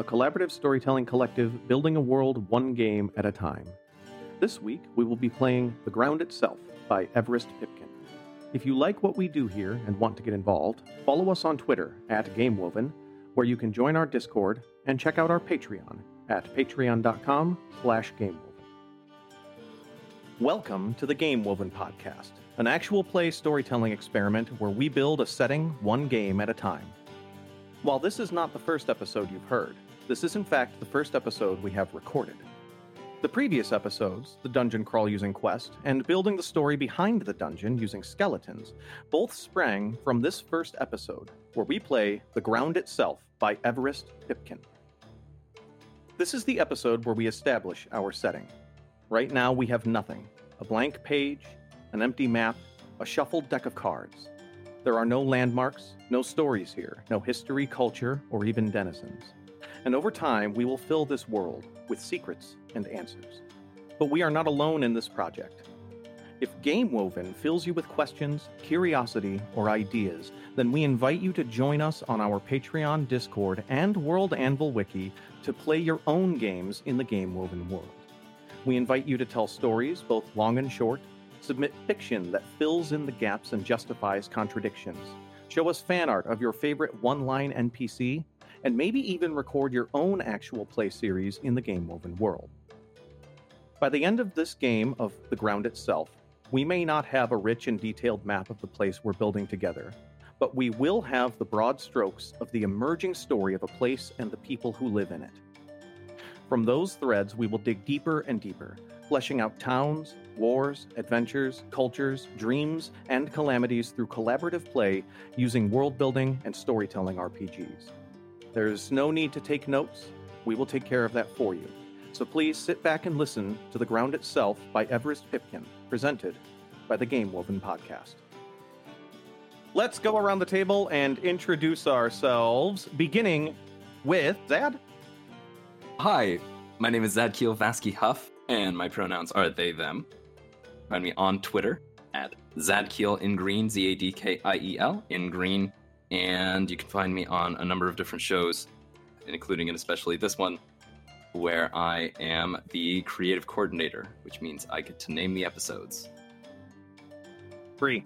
a collaborative storytelling collective building a world one game at a time. This week, we will be playing The Ground Itself by Everest Pipkin. If you like what we do here and want to get involved, follow us on Twitter at GameWoven, where you can join our Discord and check out our Patreon at patreon.com slash gamewoven. Welcome to the GameWoven podcast, an actual play storytelling experiment where we build a setting one game at a time. While this is not the first episode you've heard, this is in fact the first episode we have recorded. The previous episodes, the dungeon crawl using Quest, and building the story behind the dungeon using skeletons, both sprang from this first episode, where we play The Ground Itself by Everest Pipkin. This is the episode where we establish our setting. Right now, we have nothing a blank page, an empty map, a shuffled deck of cards. There are no landmarks, no stories here, no history, culture, or even denizens. And over time, we will fill this world with secrets and answers. But we are not alone in this project. If Game Woven fills you with questions, curiosity, or ideas, then we invite you to join us on our Patreon, Discord, and World Anvil Wiki to play your own games in the Game Woven world. We invite you to tell stories, both long and short, submit fiction that fills in the gaps and justifies contradictions, show us fan art of your favorite one line NPC, and maybe even record your own actual play series in the Game Woven world. By the end of this game of The Ground Itself, we may not have a rich and detailed map of the place we're building together, but we will have the broad strokes of the emerging story of a place and the people who live in it. From those threads, we will dig deeper and deeper, fleshing out towns, wars, adventures, cultures, dreams, and calamities through collaborative play using world building and storytelling RPGs. There's no need to take notes, we will take care of that for you. So please sit back and listen to The Ground Itself by Everest Pipkin, presented by the Game Woven Podcast. Let's go around the table and introduce ourselves, beginning with Zad. Hi, my name is Zadkiel Vasky Huff, and my pronouns are they, them. Find me on Twitter at Zadkiel in green, Z A D K I E L, in green, and you can find me on a number of different shows, including and especially this one, where I am the creative coordinator, which means I get to name the episodes. Bree.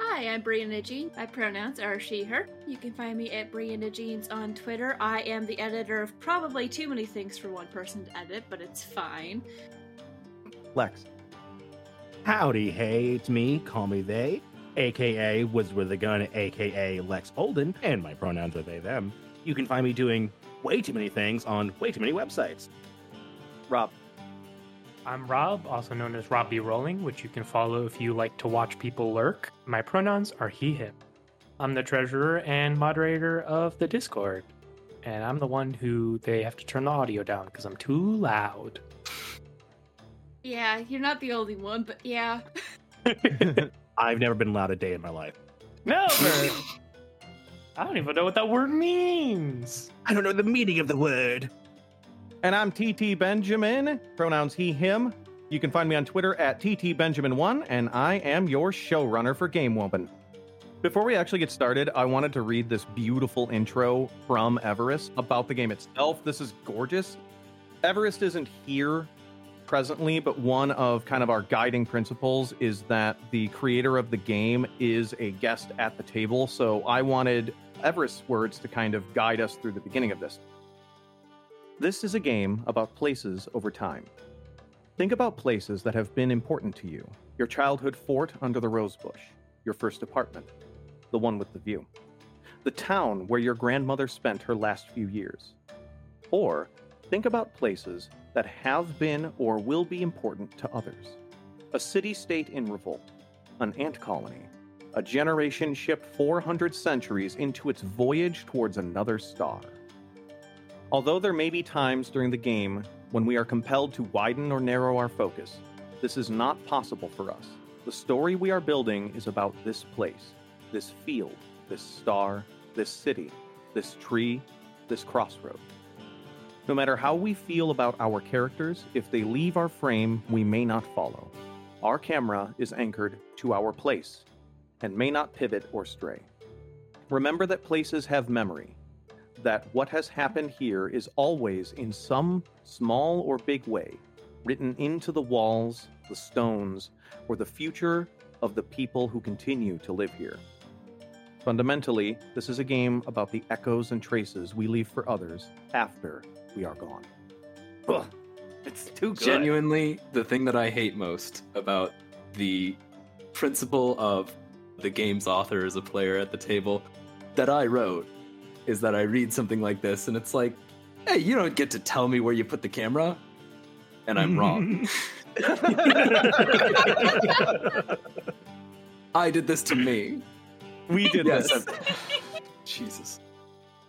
Hi, I'm Brianna Jean. My pronouns are she, her. You can find me at Brianna Jeans on Twitter. I am the editor of probably too many things for one person to edit, but it's fine. Lex. Howdy, hey, it's me, call me they, aka Woods with a Gun, aka Lex Olden, and my pronouns are they, them. You can find me doing way too many things on way too many websites. Rob. I'm Rob, also known as Robbie Rolling, which you can follow if you like to watch people lurk. My pronouns are he, him. I'm the treasurer and moderator of the Discord, and I'm the one who they have to turn the audio down because I'm too loud. Yeah, you're not the only one, but yeah. I've never been allowed a day in my life. Never! I don't even know what that word means. I don't know the meaning of the word. And I'm TT Benjamin, pronouns he, him. You can find me on Twitter at TTBenjamin1, and I am your showrunner for Game Woven. Before we actually get started, I wanted to read this beautiful intro from Everest about the game itself. This is gorgeous. Everest isn't here presently, but one of kind of our guiding principles is that the creator of the game is a guest at the table. So I wanted Everest's words to kind of guide us through the beginning of this. This is a game about places over time. Think about places that have been important to you your childhood fort under the rosebush, your first apartment, the one with the view, the town where your grandmother spent her last few years. Or think about places that have been or will be important to others a city state in revolt, an ant colony, a generation ship 400 centuries into its voyage towards another star. Although there may be times during the game when we are compelled to widen or narrow our focus, this is not possible for us. The story we are building is about this place, this field, this star, this city, this tree, this crossroad. No matter how we feel about our characters, if they leave our frame, we may not follow. Our camera is anchored to our place and may not pivot or stray. Remember that places have memory. that what has happened here is always, in some small or big way, written into the walls, the stones, or the future of the people who continue to live here. Fundamentally, this is a game about the echoes and traces we leave for others after we are gone. Ugh, it's too good. Genuinely, the thing that I hate most about the principle of the game's author as a player at the table that I wrote is that I read something like this and it's like, hey, you don't get to tell me where you put the camera. And I'm wrong. I did this to me. We did Yes. this. Jesus.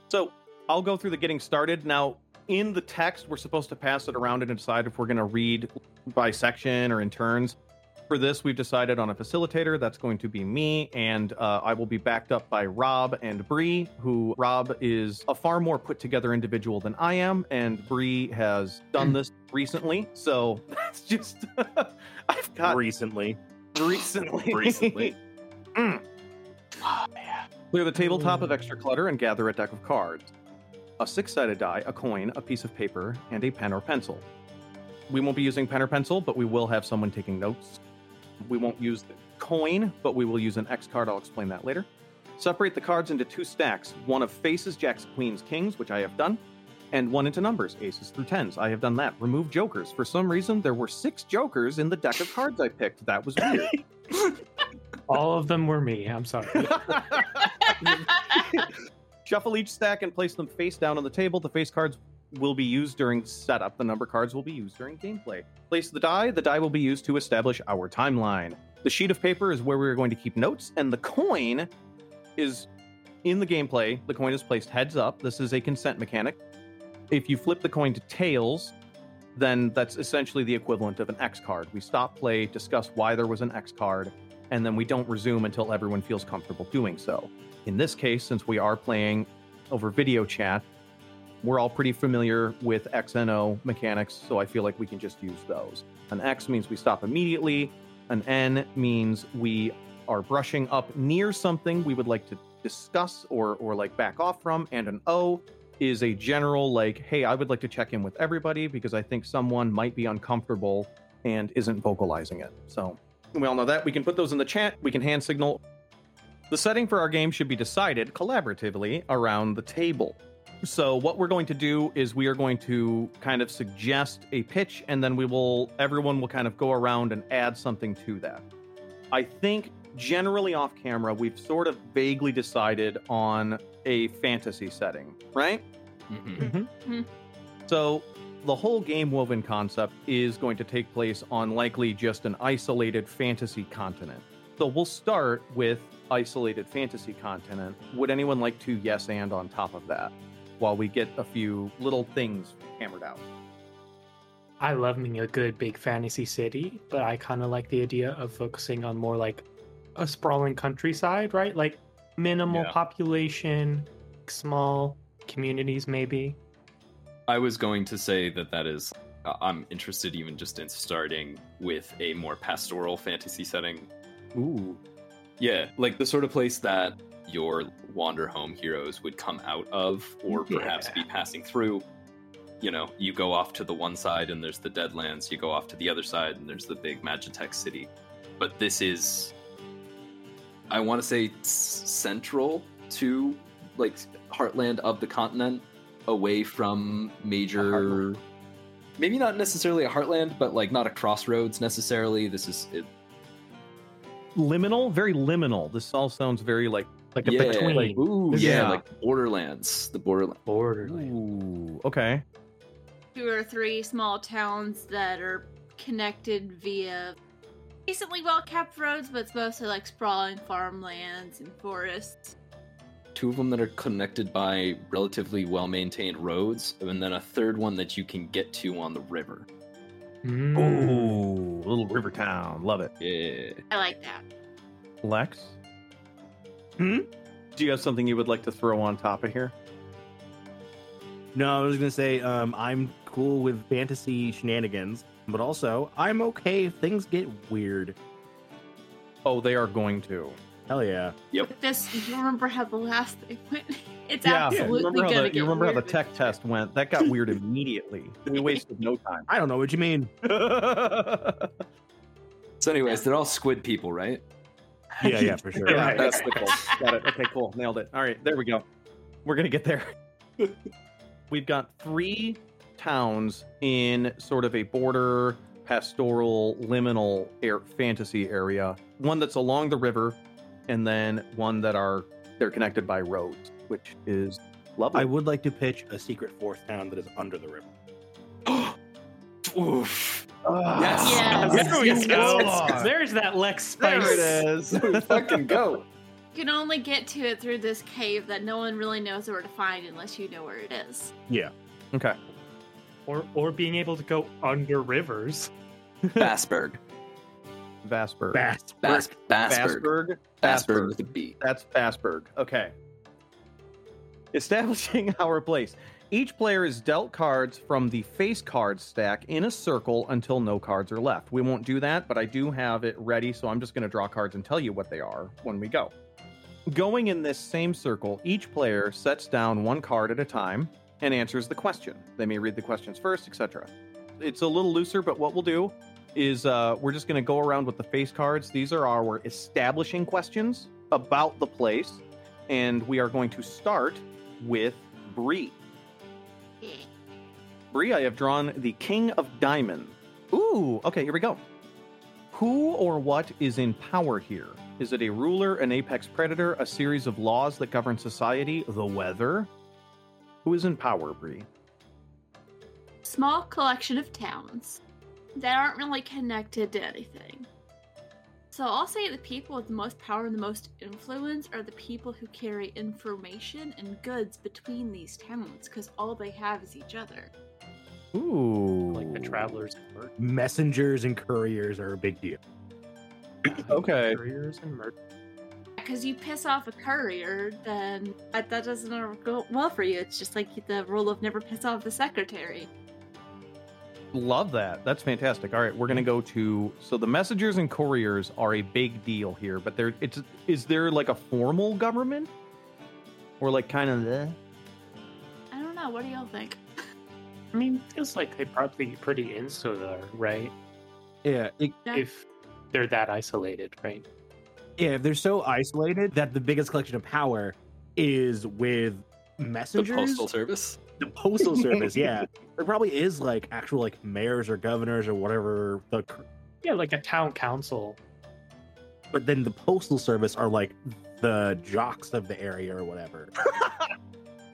So I'll go through the getting started. Now, in the text, we're supposed to pass it around and decide if we're going to read by section or in turns. For this, we've decided on a facilitator. That's going to be me, and uh, I will be backed up by Rob and Bree. Who Rob is a far more put together individual than I am, and Bree has done this recently. So that's just I've got Recently. recently. Recently. Mm. Oh, man. Clear the tabletop of extra clutter and gather a deck of cards. A six sided die, a coin, a piece of paper, and a pen or pencil. We won't be using pen or pencil, but we will have someone taking notes. We won't use the coin, but we will use an X card. I'll explain that later. Separate the cards into two stacks one of faces, jacks, queens, kings, which I have done, and one into numbers, aces through tens. I have done that. Remove jokers. For some reason, there were six jokers in the deck of cards I picked. That was weird. All of them were me. I'm sorry. Shuffle each stack and place them face down on the table. The face cards will be used during setup. The number cards will be used during gameplay. Place the die. The die will be used to establish our timeline. The sheet of paper is where we are going to keep notes, and the coin is in the gameplay. The coin is placed heads up. This is a consent mechanic. If you flip the coin to tails, then that's essentially the equivalent of an X card. We stop play, discuss why there was an X card, and then we don't resume until everyone feels comfortable doing so. In this case, since we are playing over video chat, we're all pretty familiar with XNO mechanics, so I feel like we can just use those. An X means we stop immediately, an N means we are brushing up near something we would like to discuss or or like back off from, and an O is a general like, hey, I would like to check in with everybody because I think someone might be uncomfortable and isn't vocalizing it. So we all know that. We can put those in the chat. We can hand signal. The setting for our game should be decided collaboratively around the table. So what we're going to do is we are going to kind of suggest a pitch and then we will everyone will kind of go around and add something to that. I think generally off camera we've sort of vaguely decided on a fantasy setting, right? Mhm. So the whole game woven concept is going to take place on likely just an isolated fantasy continent. So we'll start with isolated fantasy continent. Would anyone like to yes and on top of that while we get a few little things hammered out? I love me a good big fantasy city, but I kind of like the idea of focusing on more like a sprawling countryside, right? Like minimal Yeah. population, small communities, maybe. I was going to say that that is. uh, I'm interested even just in starting with a more pastoral fantasy setting. Ooh. Yeah, like the sort of place that your Wanderhome heroes would come out of, or perhaps Yeah. be passing through. You know, you go off to the one side and there's the Deadlands, you go off to the other side and there's the big Magitech city. But this is, I want to say, central to like heartland of the continent, away from major. Maybe not necessarily a heartland, but like not a crossroads necessarily. This is it, Liminal, very liminal. This all sounds very like Like a Yeah, between like, ooh, Yeah. yeah, like Borderlands, the Borderlands. borderland. ooh, okay. Two or three small towns that are connected via decently well kept roads, but it's mostly like sprawling farmlands and forests. Two of them that are connected by relatively well maintained roads, and then a third one that you can get to on the river. Mm. Ooh, little river town. Love it. Yeah. I like that. Lex? Hmm? Do you have something you would like to throw on top of here? No, I was gonna say um, I'm cool with fantasy shenanigans, but also I'm okay if things get weird. Oh, they are going to. Hell yeah! But this, you remember how the last thing went? It's Yeah, absolutely you remember how gonna the, get you remember how the tech test went? That got weird immediately. We wasted no time. I don't know what you mean. So, anyways, they're all squid people, right? Yeah, yeah, for sure. Yeah, that's the goal. Got it. Okay, cool. Nailed it. All right, there we go. We're gonna get there. We've got three towns in sort of a border pastoral liminal air fantasy area. One that's along the river, and then one that are they're connected by roads, which is lovely. I would like to pitch a secret fourth town that is under the river. Oof. Ah, Yes. Yes. Yes, There we yes, go. yes, yes. There's that Lex There Spice. it is. Fucking go. You can only get to it through this cave that no one really knows where to find unless you know where it is. Yeah. okay. Or or being able to go under rivers. Bassberg. Vassberg. Bass. Bass, Bassberg. Vassberg. Bassberg with a B. That's Bassberg. Okay. Establishing our place. Each player is dealt cards from the face card stack in a circle until no cards are left. We won't do that, but I do have it ready, so I'm just going to draw cards and tell you what they are when we go. Going in this same circle, each player sets down one card at a time and answers the question. They may read the questions first, etc. It's a little looser, but what we'll do is uh, we're just going to go around with the face cards. These are our establishing questions about the place, and we are going to start with Bree. Bree, I have drawn the King of Diamonds. Ooh, okay, here we go. Who or what is in power here? Is it a ruler, an apex predator, a series of laws that govern society, the weather? Who is in power, Bree? Small collection of towns that aren't really connected to anything. So I'll say the people with the most power and the most influence are the people who carry information and goods between these towns because all they have is each other. Ooh. Like the travelers and mer- Messengers and couriers are a big deal. Okay. couriers and mer- Because you piss off a courier, then that, that doesn't go well for you. It's just like the rule of never piss off the secretary. Love that. That's fantastic. All right, we're gonna go to so the messengers and couriers are a big deal here, but there it's is there like a formal government? Or like kind of the I don't know. What do y'all think? I mean, feels like they're probably pretty insular, right? Yeah. It, Yeah. If they're that isolated, right? yeah, if they're so isolated that the biggest collection of power is with The messengers. Postal Service. The postal service yeah there probably is like actual like mayors or governors or whatever the Yeah, like a town council. but then the postal service are like the jocks of the area or whatever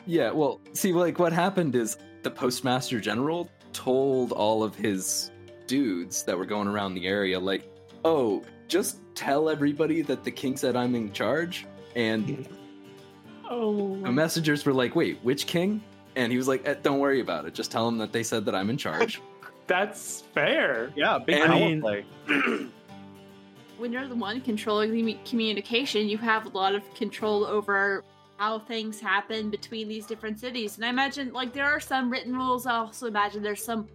Yeah, well, see, like what happened is the postmaster general told all of his dudes that were going around the area, like, oh, just tell everybody that the king said I'm in charge. And Oh, the messengers were like, wait, which king? And he was like, eh, don't worry about it. Just tell them that they said that I'm in charge. that's fair. Yeah, big And- power I mean- play. when you're the one controlling the communication, you have a lot of control over how things happen between these different cities. And I imagine, like, there are some written rules. I also imagine there's some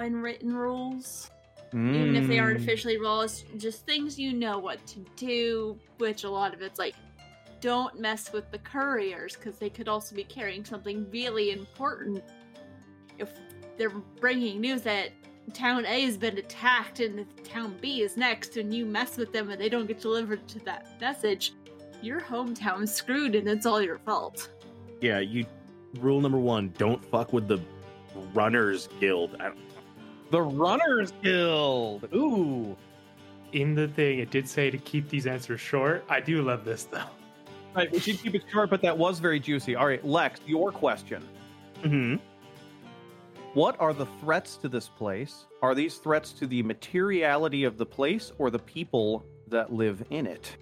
unwritten rules, even if they aren't Mm. officially rules, just things you know what to do, which a lot of it's like, don't mess with the couriers because they could also be carrying something really important. If they're bringing news that town A has been attacked and town B is next, and you mess with them and they don't get delivered to that message, your hometown's screwed and it's all your fault. yeah you rule number one don't fuck with the runners guild I don't, The Runners Guild. Ooh. In the thing, it did say to keep these answers short. I do love this though. Right, we should keep it short, but that was very juicy. All right, Lex, your question. Mhm. What are the threats to this place? Are these threats to the materiality of the place or the people that live in it?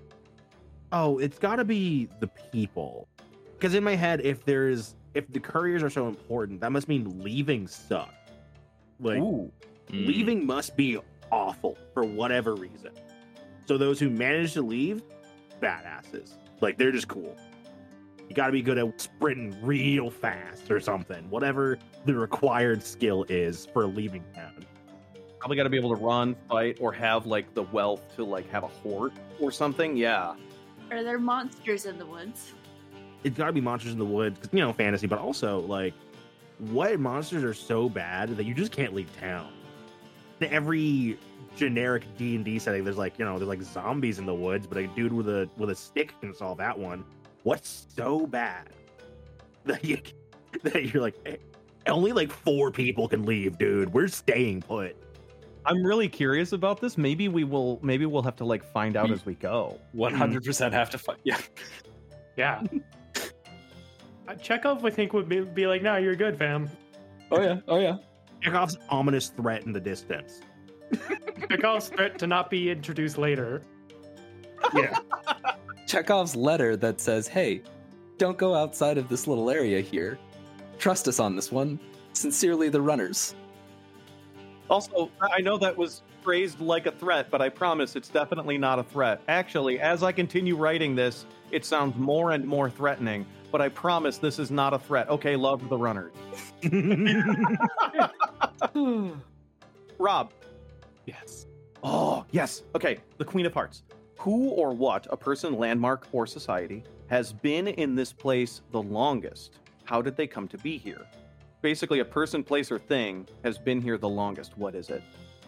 oh it's gotta be the people because in my head if there's if the couriers are so important that must mean leaving suck like Ooh. Mm. leaving must be awful for whatever reason. So those who manage to leave, badasses. Like they're just cool. You got to be good at sprinting real fast or something. Whatever the required skill is for leaving town. Probably got to be able to run, fight, or have like the wealth to like have a horde or something. Yeah. Are there monsters in the woods? it's got to be monsters in the woods, 'cause, you know, fantasy, but also like, what monsters are so bad that you just can't leave town? In every generic D and D setting, there's like, you know, there's like zombies in the woods, but a dude with a with a stick can solve that one. What's so bad that you that you're like, "Eh, only like four people can leave, dude. We're staying put. I'm really curious about this. Maybe we will. Maybe we'll have to like find out We- as we go. One hundred percent have to find. Yeah. Yeah. Uh, Chekhov, I think, would be, be like, no, you're good, fam. Oh yeah. Oh yeah. Chekhov's ominous threat in the distance. Chekhov's threat to not be introduced later. Yeah. Chekhov's letter that says, "Hey, don't go outside of this little area here. Trust us on this one. Sincerely, the runners." Also, I know that was phrased like a threat, but I promise it's definitely not a threat. Actually, as I continue writing this, it sounds more and more threatening. But I promise this is not a threat. Okay, love the runners. Rob. Yes. Oh, yes. Okay, the Queen of Hearts. Who or what, a person, landmark, or society, has been in this place the longest? How did they come to be here? Basically, a person, place, or thing has been here the longest. What is it?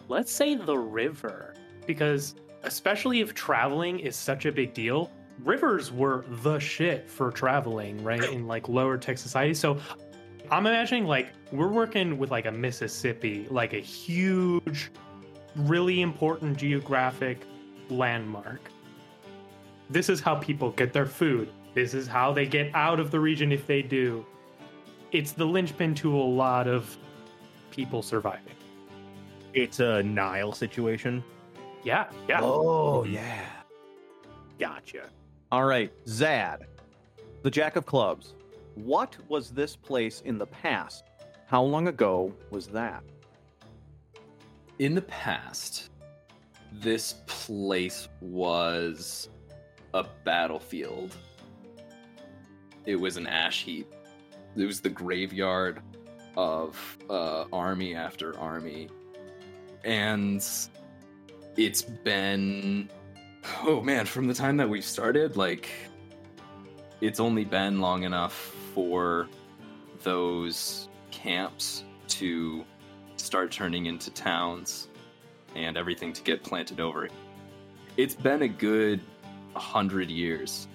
Let's say the river, because especially if traveling is such a big deal, rivers were the shit for traveling, right? In like lower tech society. So I'm imagining like we're working with like a Mississippi, like a huge, really important geographic landmark. This is how people get their food. This is how they get out of the region if they do. It's the linchpin to a lot of people surviving. it's a Nile situation. Yeah, yeah. Oh yeah. Gotcha. All right, Zad, the Jack of Clubs. What was this place in the past? How long ago was that? In the past, this place was a battlefield. It was an ash heap. It was the graveyard of uh, army after army. And it's been. Oh man, from the time that we've started, like. It's only been long enough for those camps to start turning into towns and everything to get planted over. It's been a good hundred years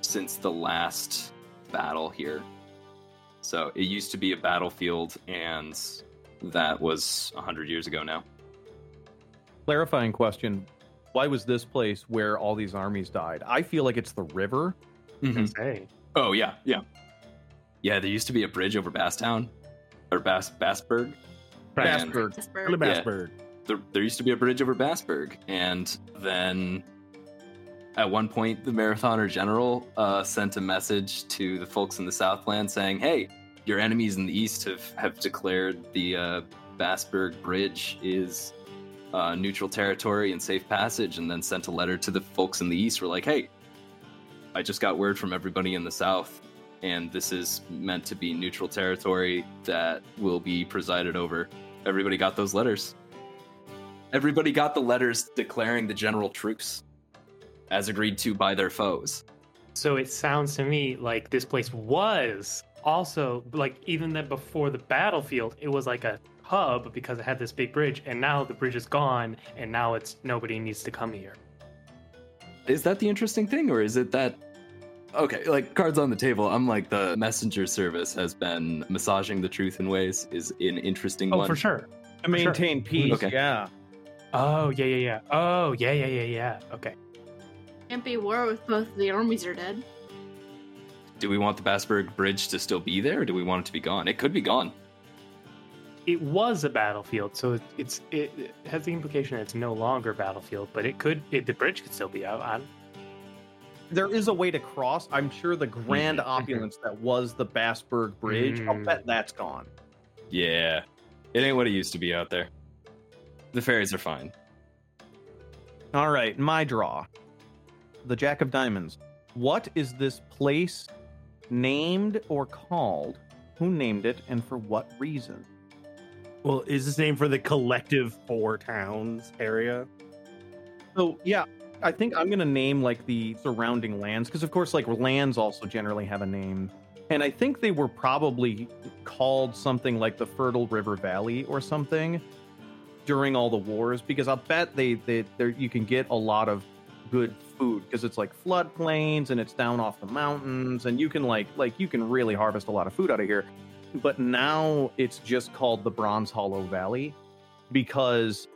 since the last battle here. So it used to be a battlefield, and that was a hundred years ago now. Clarifying question Why was this place where all these armies died? I feel like it's the river. Mm-hmm. Hey. Oh yeah, yeah, yeah. There used to be a bridge over Basstown, or Bass Bassburg. And- Bassburg. Pittsburgh. Early Yeah. Bassburg. there, there used to be a bridge over Bassburg, and then at one point, the Marathoner General uh, sent a message to the folks in the Southland saying, "Hey, your enemies in the East have have declared the uh, Bassburg Bridge is uh, neutral territory and safe passage," and then sent a letter to the folks in the East. We're like, "Hey, I just got word from everybody in the South." And this is meant to be neutral territory that will be presided over. Everybody got those letters. Everybody got the letters declaring the general truce, as agreed to by their foes. So it sounds to me like this place was also like even that before the battlefield, it was like a hub because it had this big bridge, and now the bridge is gone, and now it's nobody needs to come here. Is that the interesting thing, or is it that? Okay, like cards on the table. I'm like the messenger service has been massaging the truth in ways is an interesting Oh, one. for sure. To maintain peace. Okay. Yeah. Oh yeah, yeah, yeah. Oh yeah, yeah, yeah, yeah. Okay. Can't be war with both the armies are dead. Do we want the Bassburg Bridge to still be there, or do we want it to be gone? It could be gone. It was a battlefield, so it, it's it, it has the implication that it's no longer a battlefield, but it could it, the bridge could still be out. I, There is a way to cross. I'm sure the grand Mhm. opulence that was the Bassburg Bridge, I'll Mm. bet that's gone. Yeah, it ain't what it used to be out there. The ferries are fine. All right, my draw. The Jack of Diamonds. What is this place named or called? Who named it and for what reason? Well, is this name for the collective four towns area? So, yeah, I think I'm gonna name like the surrounding lands because, of course, like lands also generally have a name, and I think they were probably called something like the Fertile River Valley or something during all the wars because I'll bet they they you can get a lot of good food because it's like floodplains and it's down off the mountains and you can like like you can really harvest a lot of food out of here. But now it's just called the Bronze Hollow Valley because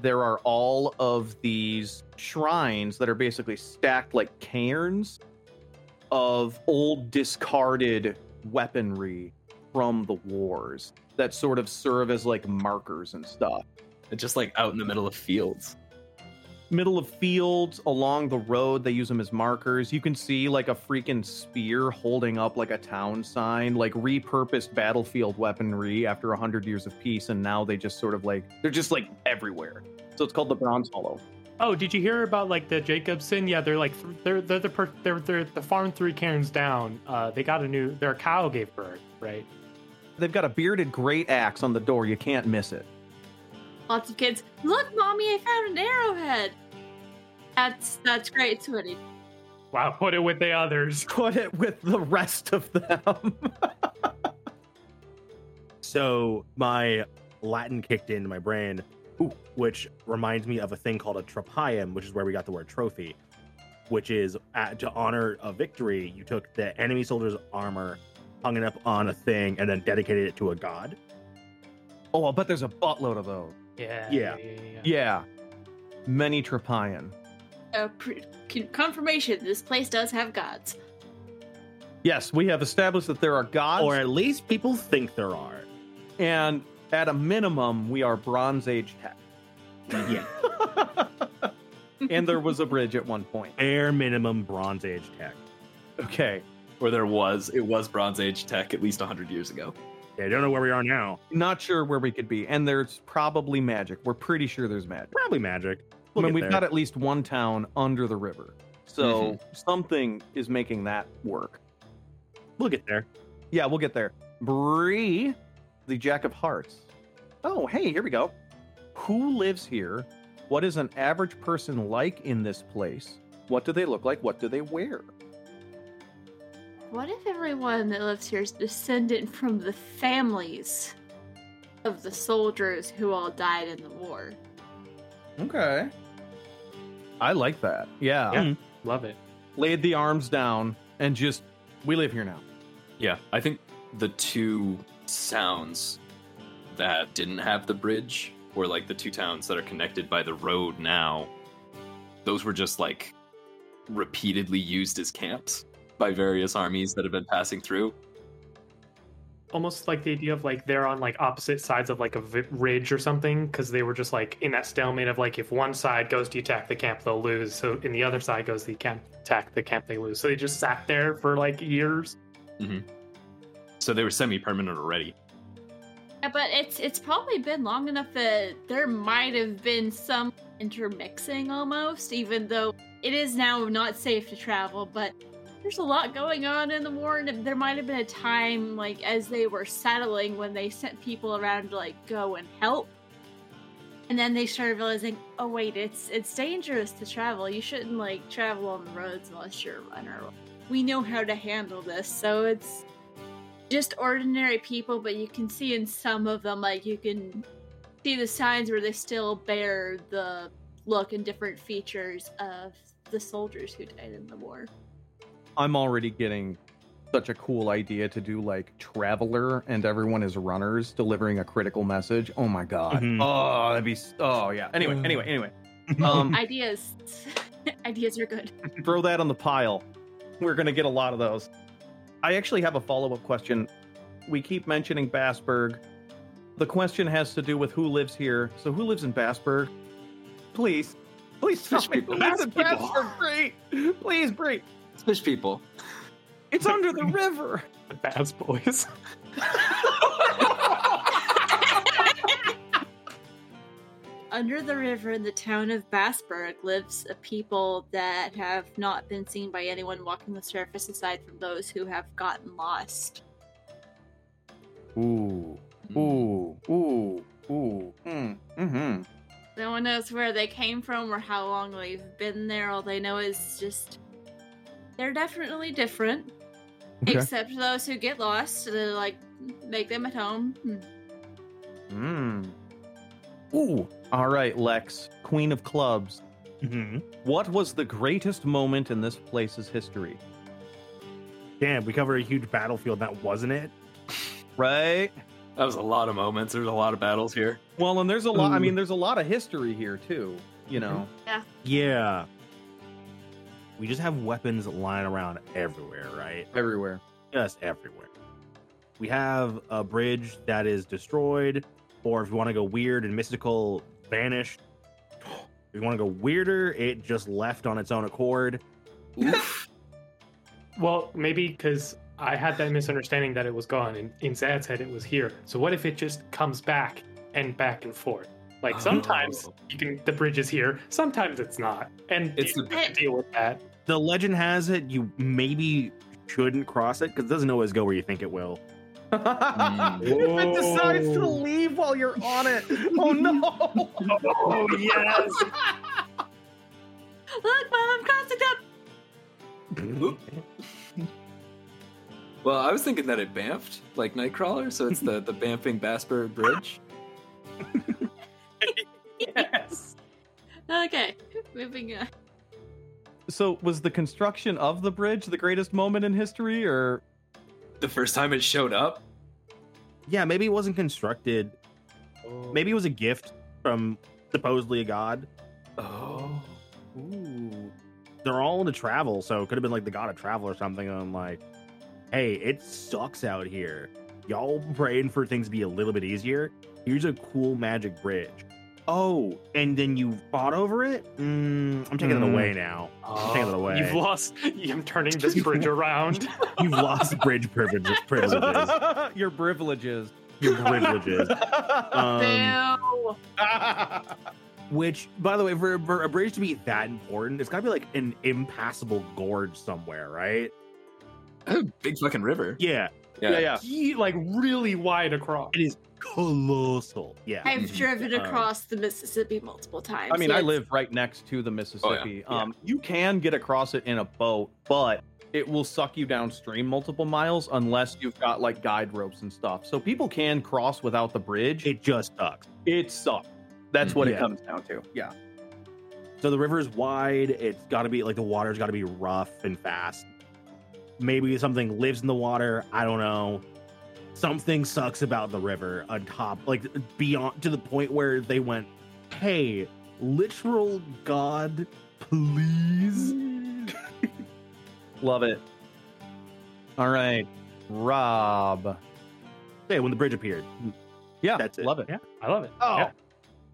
there are all of these shrines that are basically stacked like cairns of old discarded weaponry from the wars that sort of serve as like markers and stuff. It's just like out in the middle of fields. Middle of fields, along the road, they use them as markers. You can see like a freaking spear holding up like a town sign, like repurposed battlefield weaponry after a hundred years of peace, and now they just sort of like they're just like everywhere. So it's called the Bronze Hollow. Oh, did you hear about like the Jacobson? Yeah, they're like they're they're the per- they're they're the farm three cairns down. Uh, they got a new their cow gave birth, right? They've got a bearded great axe on the door. You can't miss it. Lots of kids. Look, mommy, I found an arrowhead. That's that's great, Twitty. Wow, put it with the others. Put it with the rest of them. So my Latin kicked into my brain, ooh, which reminds me of a thing called a tropium, which is where we got the word trophy, which is at, to honor a victory. You took the enemy soldier's armor, hung it up on a thing, and then dedicated it to a god. oh, I'll bet there's a buttload of those. Yeah, Yeah. yeah. Yeah. Many Trapian. Uh, pr- confirmation: this place does have gods. Yes, we have established that there are gods, Or at least people think there are. and at a minimum, we are Bronze Age tech. Yeah. and there was a bridge at one point. Bare minimum Bronze Age tech. Okay. Or there was, it was Bronze Age tech at least 100 years ago. Yeah, I don't know where we are now. Not sure where we could be. And there's probably magic. We're pretty sure there's magic. Probably magic. I We'll mean, we've there. got at least one town under the river. So mm-hmm. something is making that work. We'll get there. Yeah, we'll get there. Bree, the Jack of Hearts. Oh, hey, here we go. Who lives here? What is an average person like in this place? What do they look like? What do they wear? What if everyone that lives here is descendant from the families of the soldiers who all died in the war? Okay. I like that. Yeah. Yeah. Mm-hmm. Love it. Laid the arms down and just, we live here now. Yeah, I think the two sounds that didn't have the bridge, or like the two towns that are connected by the road now, those were just like repeatedly used as camps by various armies that have been passing through. Almost like the idea of like they're on like opposite sides of like a ridge or something because they were just like in that stalemate of like if one side goes to attack the camp they'll lose, so in the other side goes the camp attack the camp they lose. So they just sat there for like years. Mm-hmm. So they were semi permanent already. Yeah, but it's it's probably been long enough that there might have been some intermixing almost, even though it is now not safe to travel, but there's a lot going on in the war, and there might have been a time, like, as they were settling, when they sent people around to, like, go and help. And then they started realizing, oh, wait, it's it's dangerous to travel. You shouldn't, like, travel on the roads unless you're a runner. We know how to handle this, so it's just ordinary people, but you can see in some of them, like, you can see the signs where they still bear the look and different features of the soldiers who died in the war. I'm already getting such a cool idea to do like Traveler and everyone is runners delivering a critical message. Oh my god. Mhm. Oh, that'd be. Oh, yeah. Anyway, anyway, anyway. Um, Ideas. Ideas are good. throw that on the pile. We're going to get a lot of those. I actually have a follow up question. We keep mentioning Bassburg. The question has to do with who lives here. So, who lives in Bassburg? Please. Please tell Fish me people. who lives in people. Bassburg. Brie. Please, Brie. Fish people. It's under the river. The Bass Boys. Under the river in the town of Bassburg lives a people that have not been seen by anyone walking the surface aside from those who have gotten lost. Ooh. Mm. Ooh. Ooh. Ooh. Mm. Mm-hmm. No one knows where they came from or how long they've been there. All they know is just they're definitely different. Okay. Except those who get lost, to like make them at home. Hmm. Hmm. Ooh. All right, Lex, Queen of Clubs. Mhm. What was the greatest moment in this place's history? Damn, we covered a huge battlefield. That wasn't it. Right. That was a lot of moments. There's a lot of battles here. Well, and there's a lot. I mean, there's a lot of history here too. You know. Yeah. Yeah. We just have weapons lying around everywhere, right? Everywhere. Just everywhere. We have a bridge that is destroyed, or if you want to go weird and mystical, vanished. If you want to go weirder, it just left on its own accord. Well, maybe because I had that misunderstanding that it was gone, and in Zad's head it was here. So what if it just comes back and back and forth? Like sometimes Oh. you can the bridge is here, sometimes it's not, and It's you the- have to deal with that. The legend has it you maybe shouldn't cross it because it doesn't always go where you think it will. Mm. if it decides to leave while you're on it, oh no! Oh yes! Look, Mom, I'm crossing up. Well, I was thinking that it bamfed like Nightcrawler, so it's the the bamfing Basper Bridge. yes. Okay, moving on. So, was the construction of the bridge the greatest moment in history, or The first time it showed up. Yeah, maybe it wasn't constructed. Maybe it was a gift from supposedly a god. Oh. Ooh. They're all into travel, so it could have been like the god of travel or something. And I'm like, hey, it sucks out here. Y'all praying for things to be a little bit easier. Here's a cool magic bridge. Oh, and then you fought over it? Mm, I'm taking it Mm. away now. i'm taking it away. You've lost. I'm turning this bridge around. You've lost bridge privilege, privileges. Your privileges. Your privileges. Um, Which, by the way, for, for a bridge to be that important, it's got to be like an impassable gorge somewhere, right? Big fucking river. Yeah, yeah, yeah. Ye- like really wide across. it is colossal. Yeah. I've Mhm. driven Um, across the Mississippi multiple times. I mean, I live right next to the Mississippi. Yeah. Um, you can get across it in a boat, but it will suck you downstream multiple miles unless you've got like guide ropes and stuff. So people can cross without the bridge. It, It just sucks. It sucks. That's what it comes down to. Yeah. So the river is wide. It's got to be like the water's got to be rough and fast. Maybe something lives in the water. I don't know. Something sucks about the river on top, like beyond to the point where they went, "Hey, literal god, please." Love it. All right. Rob. Hey, when the bridge appeared, Yeah, That's it. love it. Yeah, I love it. Oh, Yeah.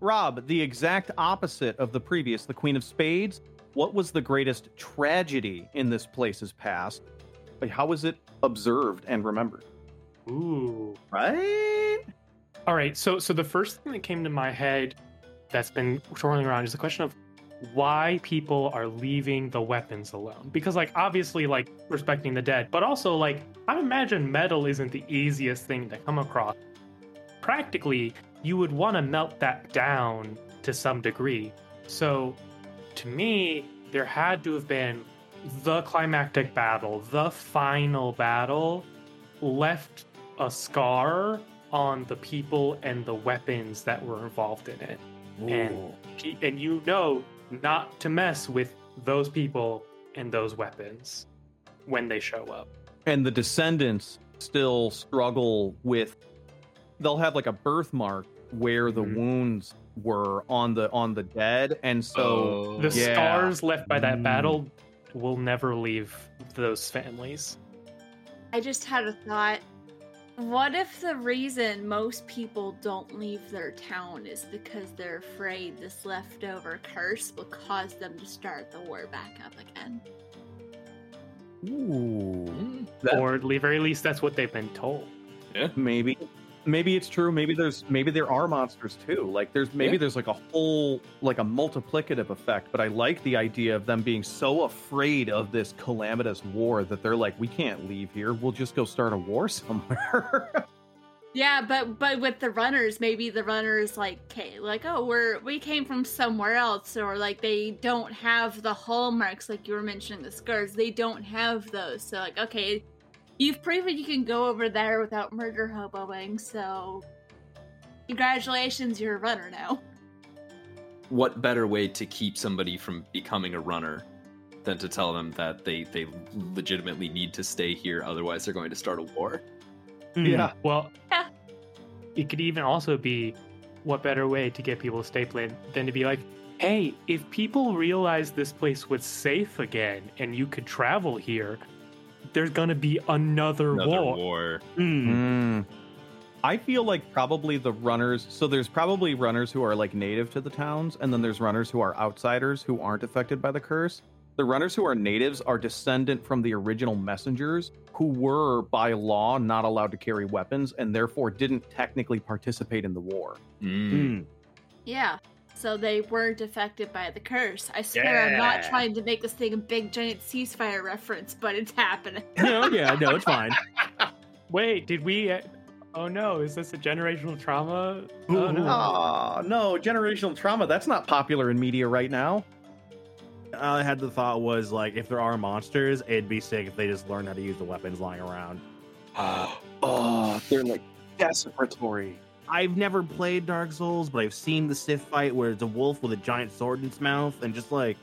Rob, the exact opposite of the previous, the Queen of Spades. What was the greatest tragedy in this place's past? Like, how was it observed and remembered? Ooh. Right? All right. So, so the first thing that came to my head that's been swirling around is the question of why people are leaving the weapons alone. Because, like, obviously, like respecting the dead, but also, like, I imagine metal isn't the easiest thing to come across. Practically, you would want to melt that down to some degree. So, to me, there had to have been the climactic battle, the final battle, left a scar on the people and the weapons that were involved in it. And and you know not to mess with those people and those weapons when they show up. And the descendants still struggle with. They'll have like a birthmark where the Mhm. wounds were on the on the dead, and so Oh. The Yeah. scars left by that Mm. battle will never leave those families. I just had a thought. What if the reason most people don't leave their town is because they're afraid this leftover curse will cause them to start the war back up again? ooh. That- or at the very least, that's what they've been told. Yeah, maybe maybe it's true maybe there's maybe there are monsters too like there's maybe Yeah. there's like a whole like a multiplicative effect but i like the idea of them being so afraid of this calamitous war that they're like we can't leave here we'll just go start a war somewhere Yeah, but but with the runners, maybe the runners like okay, like oh we're we came from somewhere else, or like they don't have the hallmarks like you were mentioning the scars. They don't have those, so like okay, you've proven you can go over there without murder hoboing. So congratulations, you're a runner now. What better way to keep somebody from becoming a runner than to tell them that they they legitimately need to stay here, otherwise they're going to start a war? Hmm. Yeah. Well, Yeah. it could even also be what better way to get people to stay playing than to be like, hey, if people realize this place was safe again and you could travel here, there's gonna be another, Another war. war. Hmm. Mm. I feel like probably the runners. So there's probably runners who are like native to the towns, and then there's runners who are outsiders who aren't affected by the curse. The runners who are natives are descendant from the original messengers who were by law not allowed to carry weapons and therefore didn't technically participate in the war. Mm. Yeah. So they weren't affected by the curse. I swear I'm not trying to make this thing a big giant ceasefire reference, but it's happening. no, yeah, no, it's fine. Wait, did we? Uh, oh no, is this a generational trauma? Oh no. No, generational trauma. That's not popular in media right now. I had the thought was like, if there are monsters, it'd be sick if they just learned how to use the weapons lying around. Uh, oh, they're like desperatory. I've never played Dark Souls, but I've seen the Sif fight where it's a wolf with a giant sword in its mouth, and just like,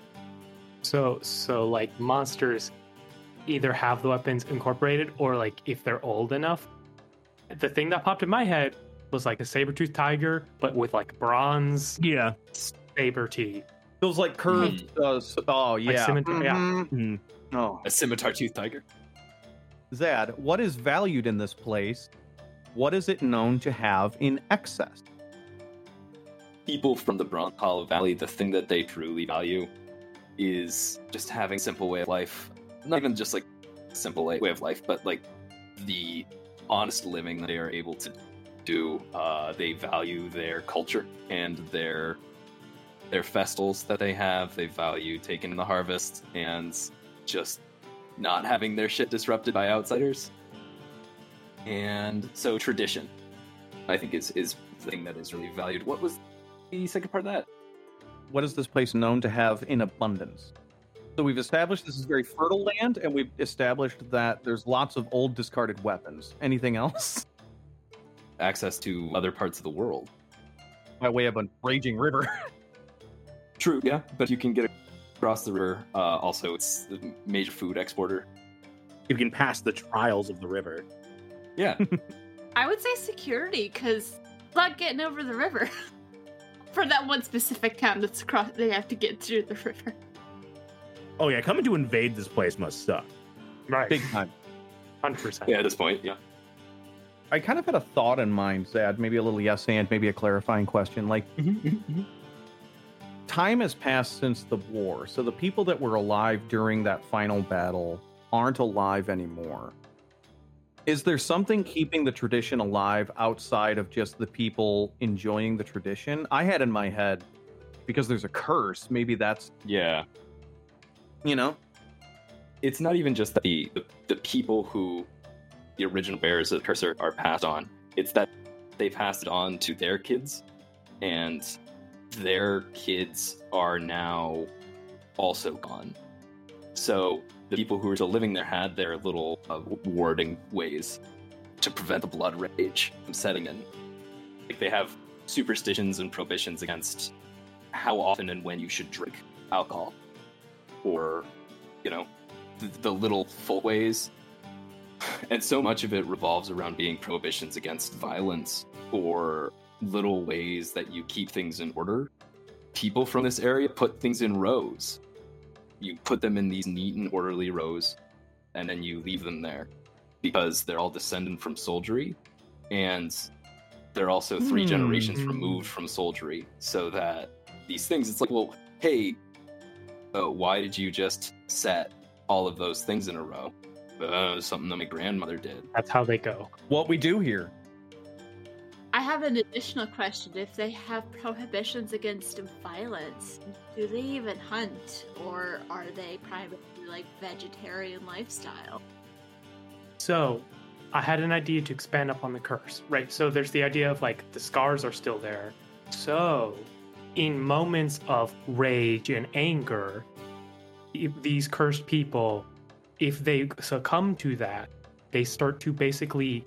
So, so like monsters either have the weapons incorporated or like if they're old enough. The thing that popped in my head was like a saber-toothed tiger, but with like bronze yeah, saber teeth. Those like curved. Uh, s- oh yeah. scimitar- yeah. Mhm. Mhm. Oh, A scimitar tooth tiger. Zad, what is valued in this place? What is it known to have in excess? People from the Bronze Valley, the thing that they truly value is just having a simple way of life. Not even just like simple way of life, but like the honest living that they are able to do. Uh, they value their culture and their their festivals that they have. They value taking in the harvest and just not having their shit disrupted by outsiders. And so tradition, I think, is is the thing that is really valued. What was the second part of that? What is this place known to have in abundance? So we've established this is very fertile land, and we've established that there's lots of old discarded weapons. Anything else? Access to other parts of the world. By way of a raging river. True, yeah, but you can get across the river. Uh, also, it's the major food exporter. you can pass the trials of the river. Yeah, I would say security, because not getting over the river. For that one specific town that's across, they have to get through the river. Oh yeah, coming to invade this place must suck. Right. Big time. hundred percent. yeah. At this point, yeah. I kind of had a thought in mind, Zad. Maybe a little yes and, maybe a clarifying question. Like, mm-hmm, mm-hmm, mm-hmm. time has passed since the war, so the people that were alive during that final battle aren't alive anymore. Is there something keeping the tradition alive outside of just the people enjoying the tradition? I had in my head, because there's a curse, maybe that's, Yeah, you know? it's not even just that the, the the people who the original bearers of the curse are, are passed on. It's that they passed it on to their kids, and their kids are now also gone. So the people who are still living there had their little uh, warding ways to prevent the blood rage from setting in. Like they have superstitions and prohibitions against how often and when you should drink alcohol, or you know the, the little folk ways. And so much of it revolves around being prohibitions against violence or little ways that you keep things in order. People from this area put things in rows. You put them in these neat and orderly rows, and then you leave them there because they're all descended from soldiery, and they're also three Hmm. generations removed from soldiery. So that these things, it's like, well, hey, uh, why did you just set all of those things in a row? Uh, something that my grandmother did. That's how they go. What we do here. I have an additional question. If they have prohibitions against violence, do they even hunt? Or are they primarily like vegetarian lifestyle? So, I had an idea to expand upon the curse, right? So there's the idea of like the scars are still there. So, in moments of rage and anger, these cursed people, if they succumb to that, they start to basically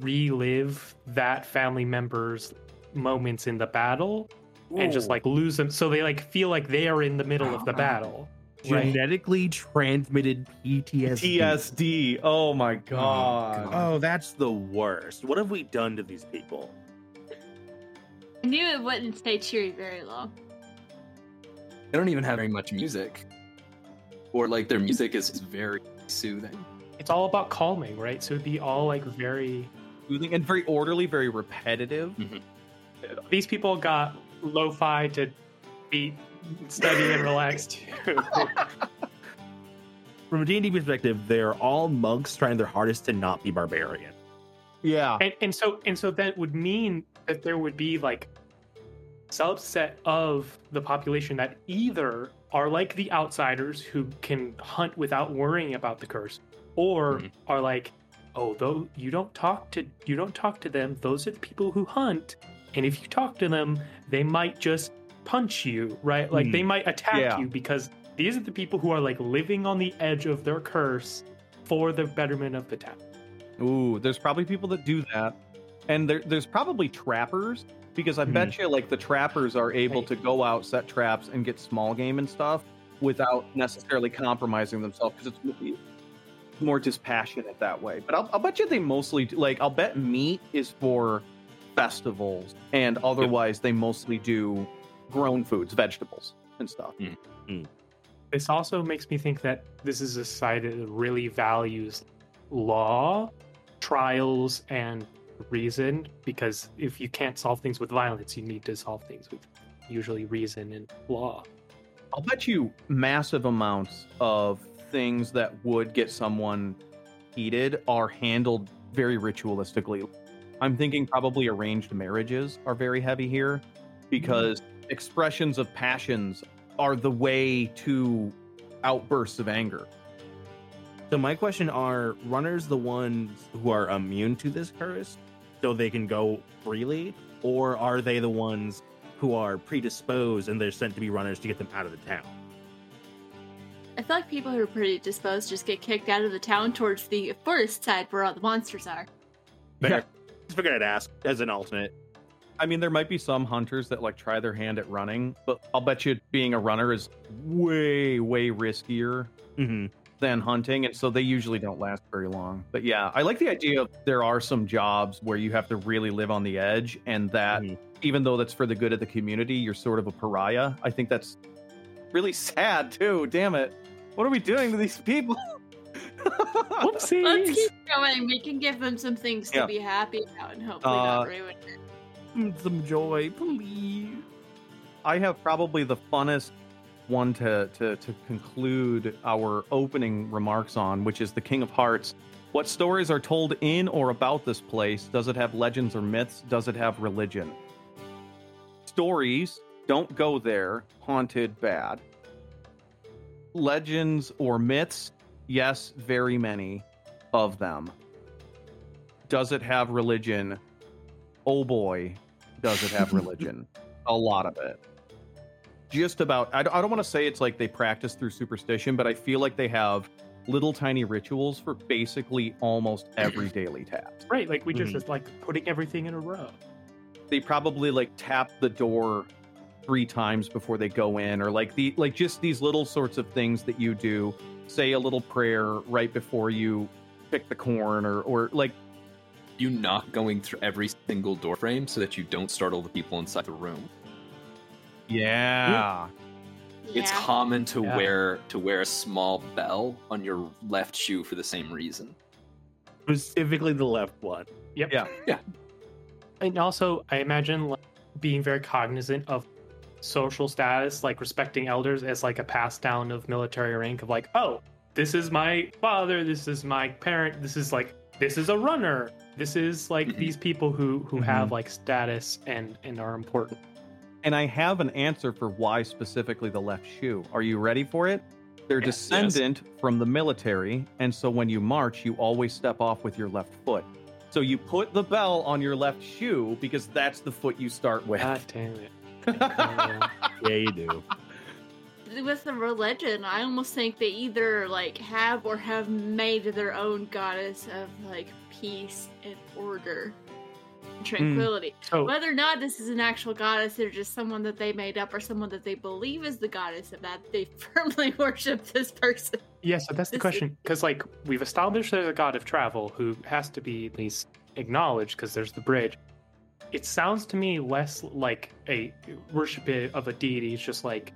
relive that family member's moments in the battle and just like lose them. So they like feel like they are in the middle of the Ah. battle. Right. genetically transmitted PTSD. TSD. Oh my god. God. Oh, that's the worst. What have we done to these people? I knew it wouldn't stay cheery very long. They don't even have very much music, or like their music is, is very soothing. It's all about calming, right? So it'd be all like very. Soothing and very orderly, very repetitive. Mm-hmm. These people got lo-fi to be steady and relaxed too. From a D&D perspective, they're all monks trying their hardest to not be barbarian. Yeah. and and so and so that would mean that there would be like subset of the population that either are like the outsiders who can hunt without worrying about the curse or Mhm. are like oh though you don't talk to you don't talk to them those are the people who hunt and if you talk to them they might just punch you right like Hmm. they might attack Yeah. you because these are the people who are like living on the edge of their curse for the betterment of the town Ooh, there's probably people that do that. And there, there's probably trappers because I Mhm. bet you like the trappers are able Right. to go out, set traps, and get small game and stuff without necessarily compromising themselves because it's more dispassionate that way. But I'll, I'll bet you they mostly do, like I'll bet meat is for festivals and otherwise they mostly do grown foods, vegetables and stuff. Mm, mm. this also makes me think that this is a society that really values law, trials, and reason. Because if you can't solve things with violence, you need to solve things with usually reason and law. I'll bet you massive amounts of things that would get someone heated are handled very ritualistically. I'm thinking probably arranged marriages are very heavy here because expressions of passions are the way to outbursts of anger. So my question are runners the ones who are immune to this curse so they can go freely or are they the ones who are predisposed and they're sent to be runners to get them out of the town? I feel like people who are pretty disposed just get kicked out of the town towards the forest side where all the monsters are. Fair. Just figured I'd ask as an alternate. I mean, there might be some hunters that like try their hand at running, but I'll bet you being a runner is way, way riskier hmm than hunting, and so they usually don't last very long. But yeah, I like the idea of there are some jobs where you have to really live on the edge, and that Mhm. even though that's for the good of the community, you're sort of a pariah. I think that's really sad too. Damn it, what are we doing to these people? Whoopsies! Let's keep going. We can give them some things to be happy about and hopefully Uh, not ruin it. Mm, Some joy, please. I have probably the funnest one to, to to conclude our opening remarks on, which is the King of Hearts. What stories are told in or about this place? Does it have legends or myths? Does it have religion? Stories don't go there. Haunted, bad. Legends or myths? Yes, very many of them. Does it have religion? Oh boy, does it have religion? a lot of it. Just about. I don't, I don't want to say it's like they practice through superstition, but I feel like they have little tiny rituals for basically almost every daily task. right, like we just Mhm. just like putting everything in a row. They probably like tap the door three times before they go in, or like the like just these little sorts of things that you do. Say a little prayer right before you pick the corn, or or like You not going through every single door frame so that you don't startle the people inside the room. yeah. It's common to Yeah. wear to wear a small bell on your left shoe for the same reason. Specifically the left one. Yep. Yeah. And also, I imagine like, being very cognizant of social status, like respecting elders as like a pass down of military rank of like, oh, this is my father, this is my parent, this is like this is a runner. This is like Mhm. these people who who Mhm. have like status and and are important. And I have an answer for why specifically the left shoe. Are you ready for it? They're Yes, yes. descendant from the military, and so when you march, you always step off with your left foot. So you put the bell on your left shoe because that's the foot you start with. God damn it. Uh, Yeah, you do. With the religion, I almost think they either like have or have made their own goddess of like peace and order, and tranquility. so Whether or not this is an actual goddess or just someone that they made up or someone that they believe is the goddess of that, they firmly worship this person. Yeah, so that's the This question. Because, like, we've established there's a god of travel who has to be at least acknowledged because there's the bridge. It sounds to me less like a worship of a deity. It's just like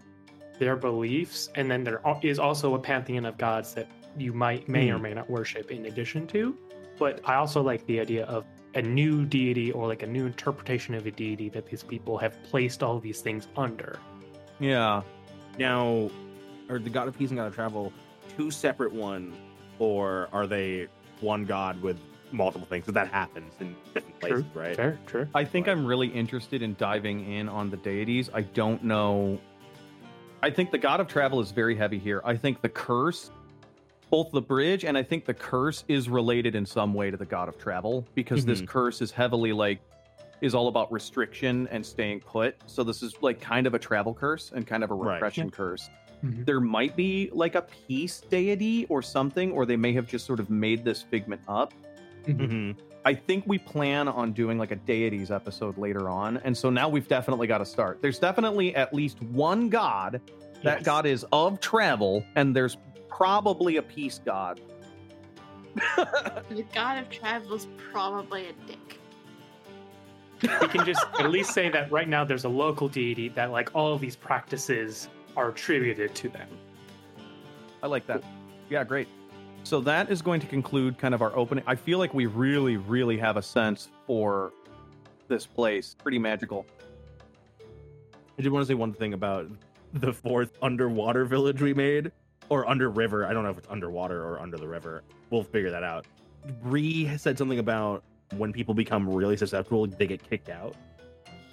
their beliefs, and then there is also a pantheon of gods that you might may or Hmm. may not worship in addition to. But I also like the idea of a new deity or like a new interpretation of a deity that these people have placed all these things under. yeah. Now, are the god of peace and god of travel two separate ones, or are they one god with multiple things? So that happens in different True. places, right? Fair, true. I think I'm really interested in diving in on the deities. I don't know. I think the god of travel is very heavy here. I think the curse, both the bridge and I think the curse is related in some way to the god of travel because this Mhm. curse is heavily like is all about restriction and staying put. So this is like kind of a travel curse and kind of a Right. repression curse. Mhm. There might be like a peace deity or something, or they may have just sort of made this figment up. Hmm I think we plan on doing like a deities episode later on. And so now we've definitely got to start. There's definitely at least one god. That Yes. god is of travel, and there's probably a peace god. The god of travel is probably a dick. we can just at least say that right now there's a local deity that like all of these practices are attributed to them. I like that. Yeah, great. So that is going to conclude kind of our opening. I feel like we really, really have a sense for this place. Pretty magical. I did want to say one thing about the fourth underwater village we made, or under river. I don't know if it's underwater or under the river. We'll figure that out. Bree said something about when people become really susceptible, they get kicked out.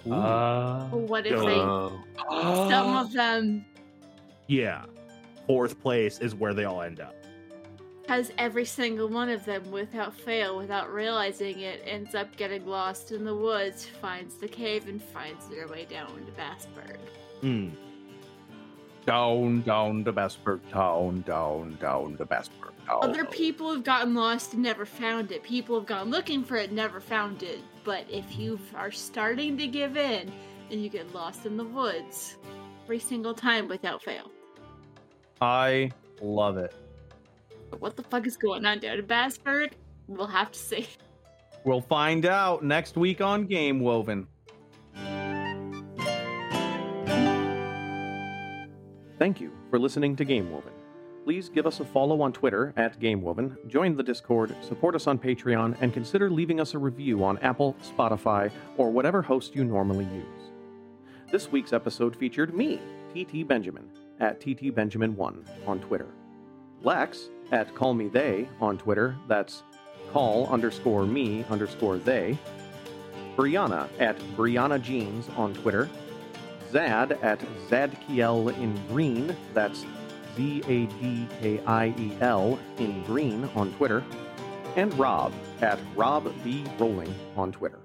Uh, Well, what if they, some of them, Yeah, fourth place is where they all end up. Has every single one of them, without fail, without realizing it, ends up getting lost in the woods, finds the cave, and finds their way down to Bassburg. Hmm. Down, down to Basberg Town, down, down to Town. Other people have gotten lost and never found it. People have gone looking for it, and never found it. But if you are starting to give in, and you get lost in the woods every single time without fail. I love it. But what the fuck is going on down in Bassburg? We'll have to see. We'll find out next week on Game Woven. Thank you for listening to Game Woven. Please give us a follow on Twitter at Game Woven, join the Discord, support us on Patreon, and consider leaving us a review on Apple, Spotify, or whatever host you normally use. This week's episode featured me, TT Benjamin, at TT Benjamin1 on Twitter. Lex at Call Me They on Twitter, that's call underscore me underscore they. Brianna at Brianna Jeans on Twitter. Zad at Zadkiel in green, that's Z A D K I E L in green on Twitter. And Rob at Rob B Rolling on Twitter.